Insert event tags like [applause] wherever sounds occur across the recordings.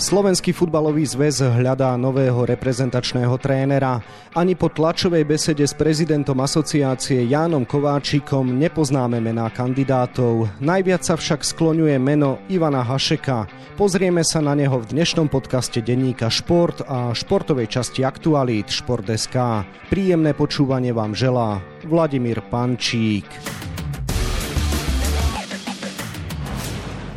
Slovenský futbalový zväz hľadá nového reprezentačného trénera. Ani po tlačovej besede s prezidentom asociácie Jánom Kováčikom nepoznáme mená kandidátov. Najviac sa však skloňuje meno Ivana Hašeka. Pozrieme sa na neho v dnešnom podcaste denníka Šport a športovej časti Aktualít Šport.sk. Príjemné počúvanie vám želá Vladimír Pančík.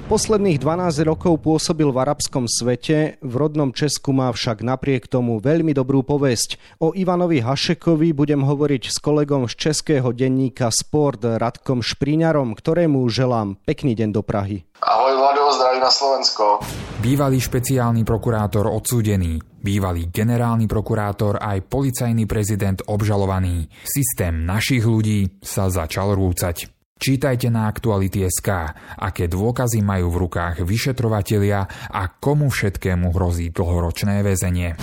Posledných 12 rokov pôsobil v arabskom svete, v rodnom Česku má však napriek tomu veľmi dobrú povesť. O Ivanovi Hašekovi budem hovoriť s kolegom z českého denníka Sport Radkom Špríňarom, ktorému želám pekný deň do Prahy. Ahoj Vlado, zdraví na Slovensko. Bývalý špeciálny prokurátor odsúdený, bývalý generálny prokurátor aj policajný prezident obžalovaný. Systém našich ľudí sa začal rúcať. Čítajte na Aktuality.sk, aké dôkazy majú v rukách vyšetrovatelia a komu všetkému hrozí dlhoročné väzenie.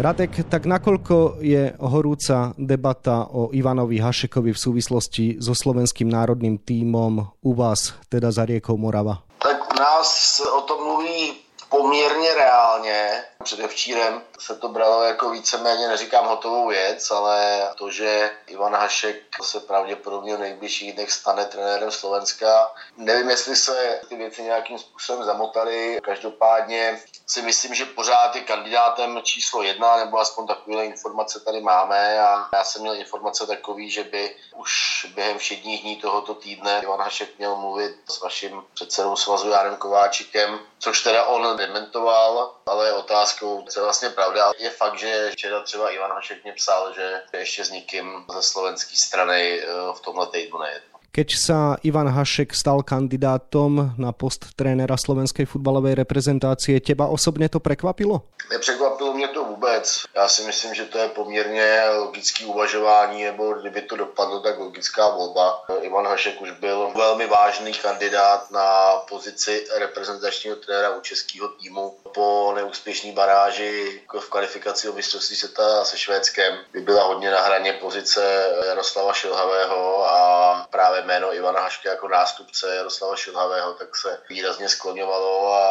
Radek, tak nakoľko je horúca debata o Ivanovi Hašekovi v súvislosti so slovenským národným tímom u vás, teda za riekou Morava? Tak u nás o tom mluví poměrně reálně. Předevčírem se to bralo jako víceméně, neříkám hotovou věc, ale to, že Ivan Hašek se pravděpodobně v nejbližších dnech stane trenérem Slovenska. Nevím, jestli se ty věci nějakým způsobem zamotaly. Každopádně si myslím, že pořád je kandidátem číslo jedna, nebo aspoň takové informace tady máme. A já jsem měl informace takový, že by už během všedních dní tohoto týdne Ivan Hašek měl mluvit s vaším předsedou svazu Jánem Kováčikem, což teda on dementoval, ale je otázkou, co je vlastně pravda. Je fakt, že včera třeba Ivan Hašek mě psal, že ještě s nikým ze slovenské strany eh, v tomhle týdnu nejednal. Keď sa Ivan Hašek stal kandidátom na post trénera slovenskej futbalovej reprezentácie, teba osobně to prekvapilo? Nepřekvapilo mě to vůbec. Já si myslím, že to je poměrně logický uvažování, nebo kdyby to dopadlo, tak logická volba. Ivan Hašek už byl velmi vážný kandidát na pozici reprezentačního trenéra u českého týmu. Po neúspěšné baráži v kvalifikaci o mistrovství světa se Švédskem by byla hodně na hraně pozice Jaroslava Šilhavého a právě jméno Ivana Haška jako nástupce Jaroslava Šilhavého, tak se výrazně skloňovalo a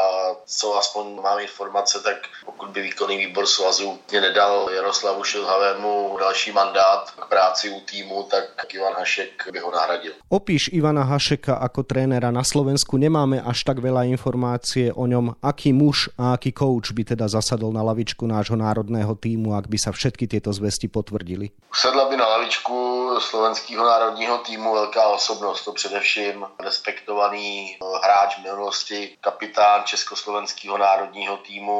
co aspoň mám informace, tak pokud by výkonný výbor svazu mě nedal Jaroslavu Šilhavému další mandát k práci u týmu, tak Ivan Hašek by ho nahradil. Opíš Ivana Hašeka ako trénera na Slovensku. Nemáme až tak veľa informácie o ňom, aký muž a aký coach by teda zasadol na lavičku nášho národného týmu, ak by sa všetky tieto zvesti potvrdili. Sedla by na lavičku slovenského národního týmu velká osobnost, to především respektovaný hráč v minulosti, kapitán československého národního týmu.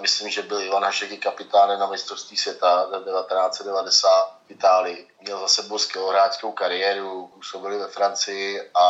Myslím, že byl Ivan Hašek i kapitánem na mistrovství světa 1990 v Itálii. Měl za sebou skvělou hráčskou kariéru, působil ve Francii a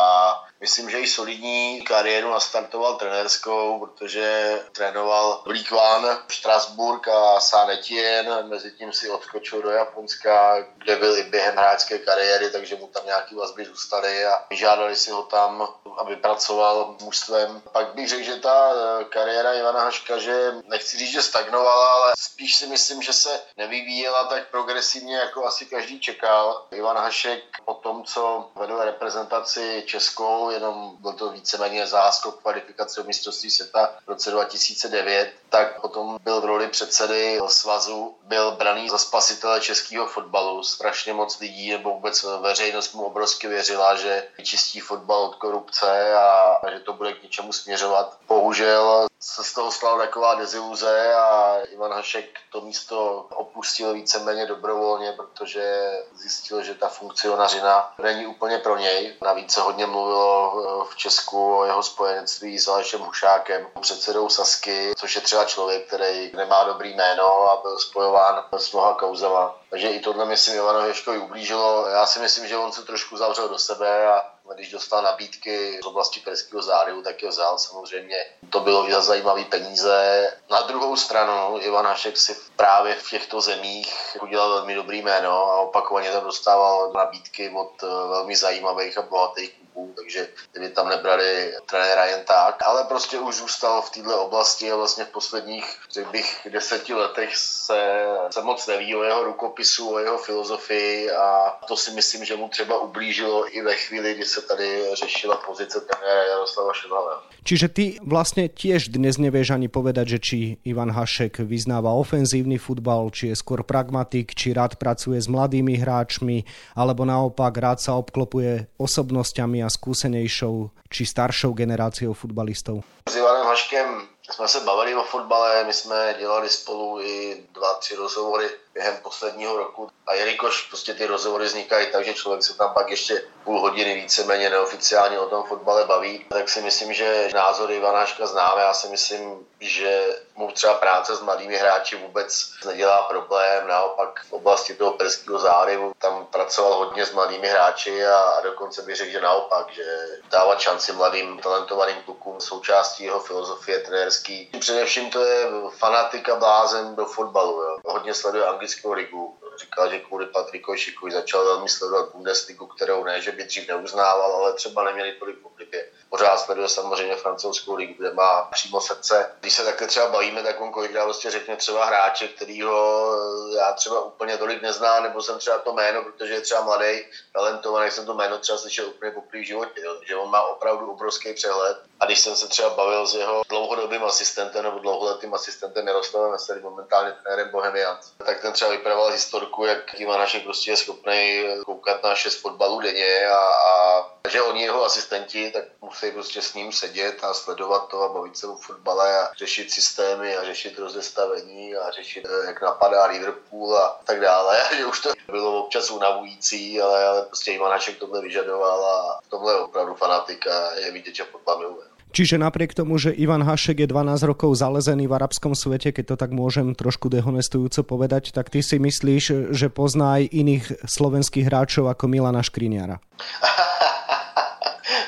myslím, že i solidní kariéru nastartoval trenérskou, protože trénoval One, Strasburg a Saint Etienne, mezi tím si odskočil do Japonska, kde byl i během hráčské kariéry, takže mu tam nějaký vazby zůstaly a vyžádali si ho tam, aby pracoval mužstvem. Pak bych řekl, že ta kariéra Ivana Haška, že nechci říct, že stagnovala, ale spíš si myslím, že se nevyvíjela tak progresivně, jako asi každý čekal. Ivan Hašek po tom, co vedl reprezentaci českou, jenom byl to víceméně záskok kvalifikace o mistrovství světa v roce 2009, tak potom byl v roli předsedy svazu, byl braný za spasitele českého fotbalu. Strašně moc lidí nebo vůbec veřejnost mu obrovsky věřila, že vyčistí fotbal od korupce a že to bude k něčemu směřovat. Bohužel se z toho stala taková deziluze a Ivan Hašek to místo opustil víceméně dobrovolně, protože zjistil, že ta funkcionařina není úplně pro něj. Navíc se hodně mluvilo eh, v Česku o jeho spojenectví s Alešem Hušákem, předsedou Sasky, což je třeba člověk, který nemá dobrý jméno a byl spojován s mnoha kauzama. Takže i tohle myslím Ivanovi Ješkovi ublížilo. Já si myslím, že on se trošku zavřel do sebe a když dostal nabídky z oblasti Perského zálivu, tak je vzal samozřejmě. To bylo i za zajímavé peníze. Na druhou stranu Ivan Hašek si právě v těchto zemích udělal velmi dobrý jméno a opakovaně tam dostával nabídky od velmi zajímavých a bohatých klubu, takže by tam nebrali trenéra jen tak, ale prostě už zůstal v této oblasti a vlastně v posledních, řekl bych, deseti letech se, se moc neví o jeho rukopisu, o jeho filozofii a to si myslím, že mu třeba ublížilo i ve chvíli, kdy se tady řešila pozice trenéra Jaroslava Šimala. Čiže ty vlastne tiež dnes nevieš ani povedať, že či Ivan Hašek vyznáva ofenzívny futbal, či je skôr pragmatik, či rád pracuje s mladými hráčmi, alebo naopak rád sa obklopuje osobnosťami a skúsenejšou či staršou generáciou futbalistov. S Ivanem Haškem jsme se bavili o fotbale, my jsme dělali spolu i dva, tři rozhovory během posledního roku. A jelikož prostě ty rozhovory vznikají tak, že člověk se tam pak ještě půl hodiny víceméně neoficiálně o tom fotbale baví, tak si myslím, že názory Ivanáška známe. Já si myslím, že mu třeba práce s mladými hráči vůbec nedělá problém. Naopak v oblasti toho Perského zálivu tam pracoval hodně s mladými hráči a dokonce bych řekl, že naopak, že dávat šanci mladým talentovaným klukům součástí jeho filozofie trenérský. Především to je fanatika blázen do fotbalu. Jo. Hodně sleduje anglickou ligu. Říkal, že kvůli Patrikovi Šikovi začal velmi sledovat Bundesligu, kterou ne, že by dřív neuznával, ale třeba neměli tolik oblibě. Pořád sleduje samozřejmě francouzskou ligu, kde má přímo srdce. Když se takhle třeba bavíme, tak on kolikrát vlastně řekne třeba hráče, kterýho já třeba úplně tolik neznám, nebo jsem třeba to jméno, protože je třeba mladý, talentovaný, jsem to jméno třeba slyšel úplně poprvé v životě, jo. že on má opravdu obrovský přehled. A když jsem se třeba bavil s jeho dlouhodobým asistentem nebo dlouholetým asistentem Jaroslavem Veselým, momentálně trenérem Bohemians, tak ten třeba vypravoval historku, jak Ivan Hašek prostě je schopný koukat na šest fotbalů denně a, a že oni jeho asistenti tak musí prostě s ním sedět a sledovat to a bavit se o fotbale a řešit systémy a řešit rozestavení a řešit, eh, jak napadá Liverpool a tak dále. [laughs] Že už to bylo občas unavující, ale, ale prostě Ivan Hašek tohle vyžadoval a tohle je opravdu fanatika je vidět, že fotbal miluje. Čiže napriek tomu, že Ivan Hašek je 12 rokov zalezený v arabskom svete, keď to tak môžem trošku dehonestujúco povedať, tak ty si myslíš, že pozná aj iných slovenských hráčov ako Milana Škriniara? [laughs]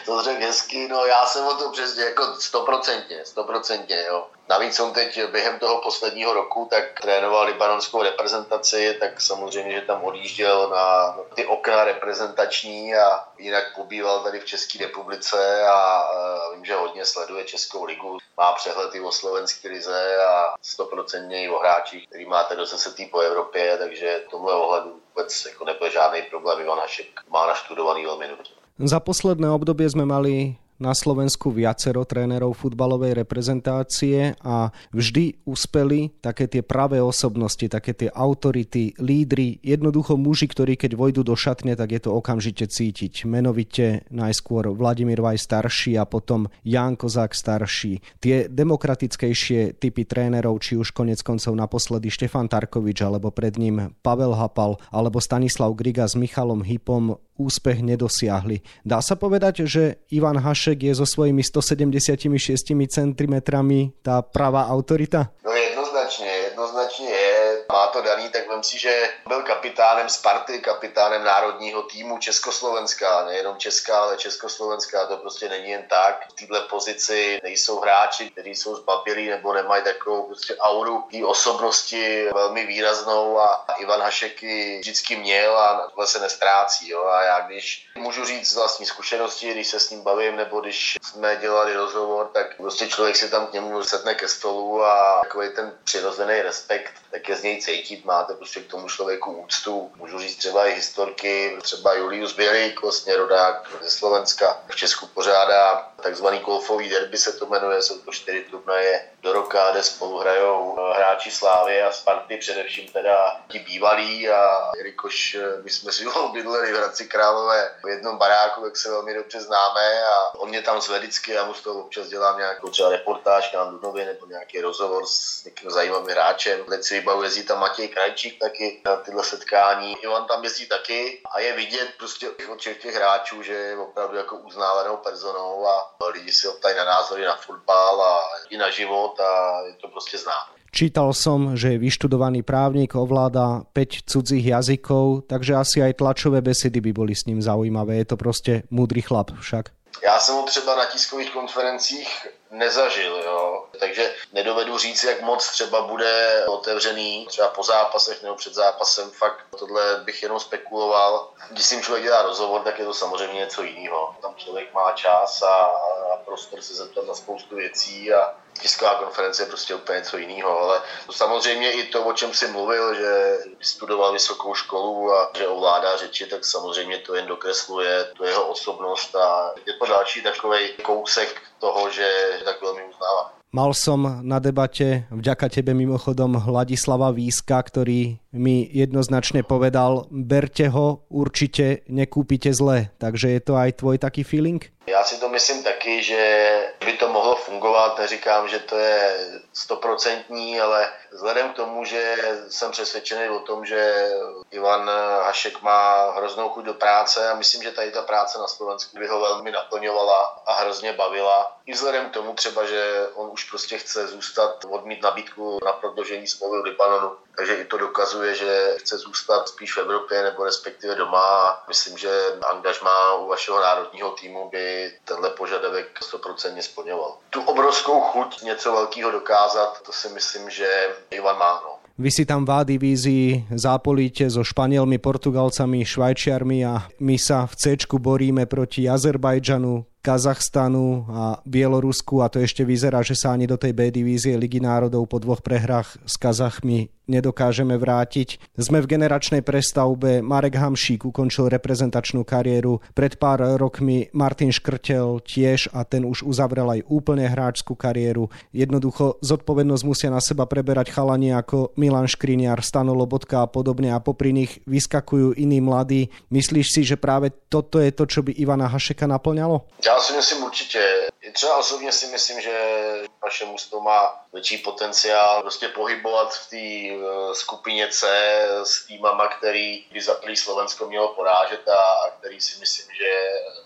to řekl hezky, no já jsem o to přesně jako stoprocentně, stoprocentně, jo. Navíc on teď během toho posledního roku tak trénoval libanonskou reprezentaci, tak samozřejmě, že tam odjížděl na ty okna reprezentační a jinak pobýval tady v České republice a vím, že hodně sleduje Českou ligu, má přehled i o slovenské lize a stoprocentně i o hráčích, který máte do sesetý po Evropě, takže tomhle ohledu vůbec jako nebude žádný problém. Ivan Hašek má naštudovaný velmi dobře. Za posledné obdobie sme mali na Slovensku viacero trénerov futbalovej reprezentácie a vždy uspeli také tie pravé osobnosti, také tie autority, lídry, jednoducho muži, ktorí keď vojdu do šatne, tak je to okamžite cítiť. Menovite najskôr Vladimír Vaj starší a potom Jan Kozák starší. Tie demokratickejšie typy trénerov, či už konec koncov naposledy Štefan Tarkovič, alebo pred ním Pavel Hapal, alebo Stanislav Griga s Michalom Hypom úspech nedosiahli. Dá sa povedať, že Ivan Hašek je so svojimi 176 cm tá pravá autorita? No jednoznačně, jednoznačně je. Má to daný, tak vem si, že byl kapitánem Sparty, kapitánem národního týmu Československa, nejenom Česká, ale Československá, to prostě není jen tak. V této pozici nejsou hráči, kteří jsou zbabělí nebo nemají takovou prostě auru té osobnosti velmi výraznou a Ivan Hašek ji vždycky měl a tohle se nestrácí. Jo. A já když můžu říct z vlastní zkušenosti, když se s ním bavím nebo když jsme dělali rozhovor, tak prostě člověk si tam k němu setne ke stolu a takový ten přirozený respekt, tak je z něj cítit, máte prostě k tomu člověku úctu. Můžu říct třeba i historky, třeba Julius Bělík, vlastně rodák ze Slovenska. V Česku pořádá takzvaný golfový derby se to jmenuje, jsou to čtyři turnaje do roka, kde spolu hrajou eh, hráči Slávy a Sparty, především teda ti bývalí a jelikož eh, my jsme si bydleli v Hradci Králové v jednom baráku, jak se velmi dobře známe a on mě tam zve vždycky, já mu z toho občas dělám nějakou třeba reportáž na Dunově nebo nějaký rozhovor s někým zajímavým hráčem. Teď si vybavu, jezdí tam Matěj Krajčík taky na tyhle setkání. Ivan tam jezdí taky a je vidět prostě od všech těch hráčů, že je opravdu jako uznávanou personou a lidi si optají na názory na fotbal a i na život a je to prostě znát. Čítal som, že je vyštudovaný právnik, ovláda 5 cudzích jazykov, takže asi aj tlačové besedy by boli s ním zaujímavé. Je to proste múdry chlap však. Já jsem ho třeba na tiskových konferencích nezažil, jo. Takže nedovedu říct, jak moc třeba bude otevřený, třeba po zápasech nebo před zápasem, fakt tohle bych jenom spekuloval. Když si člověk dělá rozhovor, tak je to samozřejmě něco jiného. Tam člověk má čas a, a prostor se zeptat na spoustu věcí a tisková konference je prostě úplně něco jiného, ale to samozřejmě i to, o čem si mluvil, že studoval vysokou školu a že ovládá řeči, tak samozřejmě to jen dokresluje tu jeho osobnost a je to další takový kousek toho, že tak velmi uznává. Mal som na debate, vďaka tebe mimochodom, Hladislava Víska, ktorý mi jednoznačne povedal, berte ho, určite nekúpite zle. Takže je to aj tvoj taký feeling? Já si to myslím taky, že by to mohlo fungovat. Neříkám, že to je stoprocentní, ale vzhledem k tomu, že jsem přesvědčený o tom, že Ivan Hašek má hroznou chuť do práce a myslím, že tady ta práce na Slovensku by ho velmi naplňovala a hrozně bavila. I vzhledem k tomu třeba, že on už prostě chce zůstat, odmít nabídku na prodloužení smlouvy v Libanonu. Takže i to dokazuje, že chce zůstat spíš v Evropě nebo respektive doma. Myslím, že angažma u vašeho národního týmu by tenhle požadavek 100% splňoval. Tu obrovskou chuť něco velkého dokázat, to si myslím, že Ivan má. No. Vy si tam v A zápolíte so Španielmi, Portugalcami, Švajčiarmi a my sa v C boríme proti Azerbajdžanu, Kazachstanu a Bielorusku a to ešte vyzerá, že sa ani do tej B divízie Ligy národov po dvoch prehrách s Kazachmi nedokážeme vrátiť. Sme v generačnej prestavbe. Marek Hamšík ukončil reprezentačnú kariéru. Pred pár rokmi Martin Škrtel tiež a ten už uzavrel aj úplne hráčskú kariéru. Jednoducho zodpovednosť musia na seba preberať chalani ako Milan Škriniar, Stano Lobotka a podobne a popri nich vyskakujú iní mladí. Myslíš si, že práve toto je to, čo by Ivana Hašeka naplňalo? Ja si myslím určitě. Třeba osobně si myslím, že naše mužstvo má větší potenciál prostě pohybovat v té eh, skupině C s týmama, který by za prvý Slovensko mělo porážet a, a který si myslím, že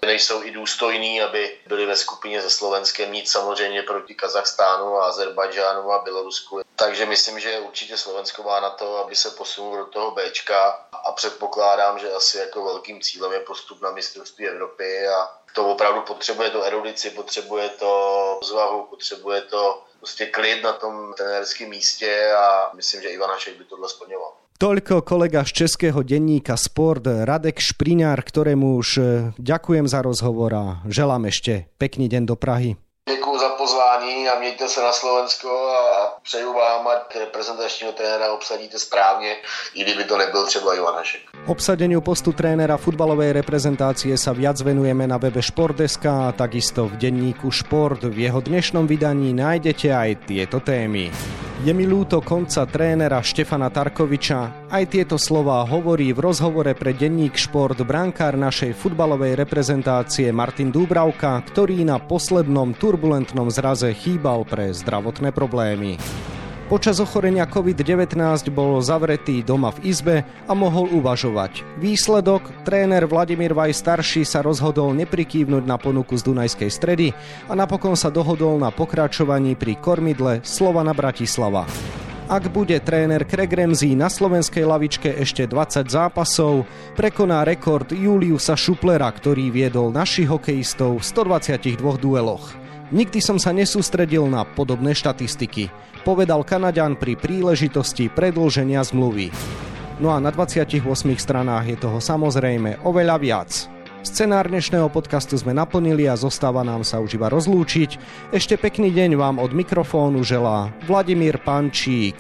nejsou i důstojní, aby byli ve skupině se Slovenskem, nic samozřejmě proti Kazachstánu a Azerbajdžánu a Bělorusku. Takže myslím, že určitě Slovensko má na to, aby se posunul do toho Bčka a předpokládám, že asi jako velkým cílem je postup na mistrovství Evropy a to opravdu potřebuje to erudici, potřebuje to zvahu, potřebuje to prostě klid na tom trenérském místě a myslím, že Ivan Hašek by tohle splňoval. Toľko kolega z českého denníka Sport Radek Špriňár, ktorému už e, ďakujem za rozhovor a želám ešte pekný deň do Prahy. Děkuji za pozvání a mějte se na Slovensko a přeju vám, ať reprezentačního trenéra obsadíte správně, i kdyby to nebyl třeba Ivan Hašek. Obsadeniu postu trénera futbalovej reprezentácie sa viac venujeme na webe Športdeska a takisto v denníku Šport. V jeho dnešnom vydaní nájdete aj tieto témy. Je mi ľúto konca trénera Štefana Tarkoviča. Aj tieto slova hovorí v rozhovore pre denník Šport brankár našej futbalovej reprezentácie Martin Dúbravka, ktorý na poslednom turbulentnom zraze chýbal pre zdravotné problémy. Počas ochorenia COVID-19 bol zavretý doma v izbe a mohol uvažovať. Výsledok? Tréner Vladimír Vaj starší sa rozhodol neprikývnuť na ponuku z Dunajskej stredy a napokon sa dohodol na pokračovaní pri kormidle Slovana Bratislava. Ak bude tréner Craig Ramsey na slovenskej lavičke ešte 20 zápasov, prekoná rekord Juliusa Šuplera, ktorý viedol našich hokejistov v 122 dueloch. Nikdy som sa nesústredil na podobné štatistiky, povedal Kanaďan pri príležitosti predlženia zmluvy. No a na 28 stranách je toho samozrejme oveľa viac. Scenár dnešného podcastu sme naplnili a zostáva nám sa už iba rozlúčiť. Ešte pekný deň vám od mikrofónu želá Vladimír Pančík.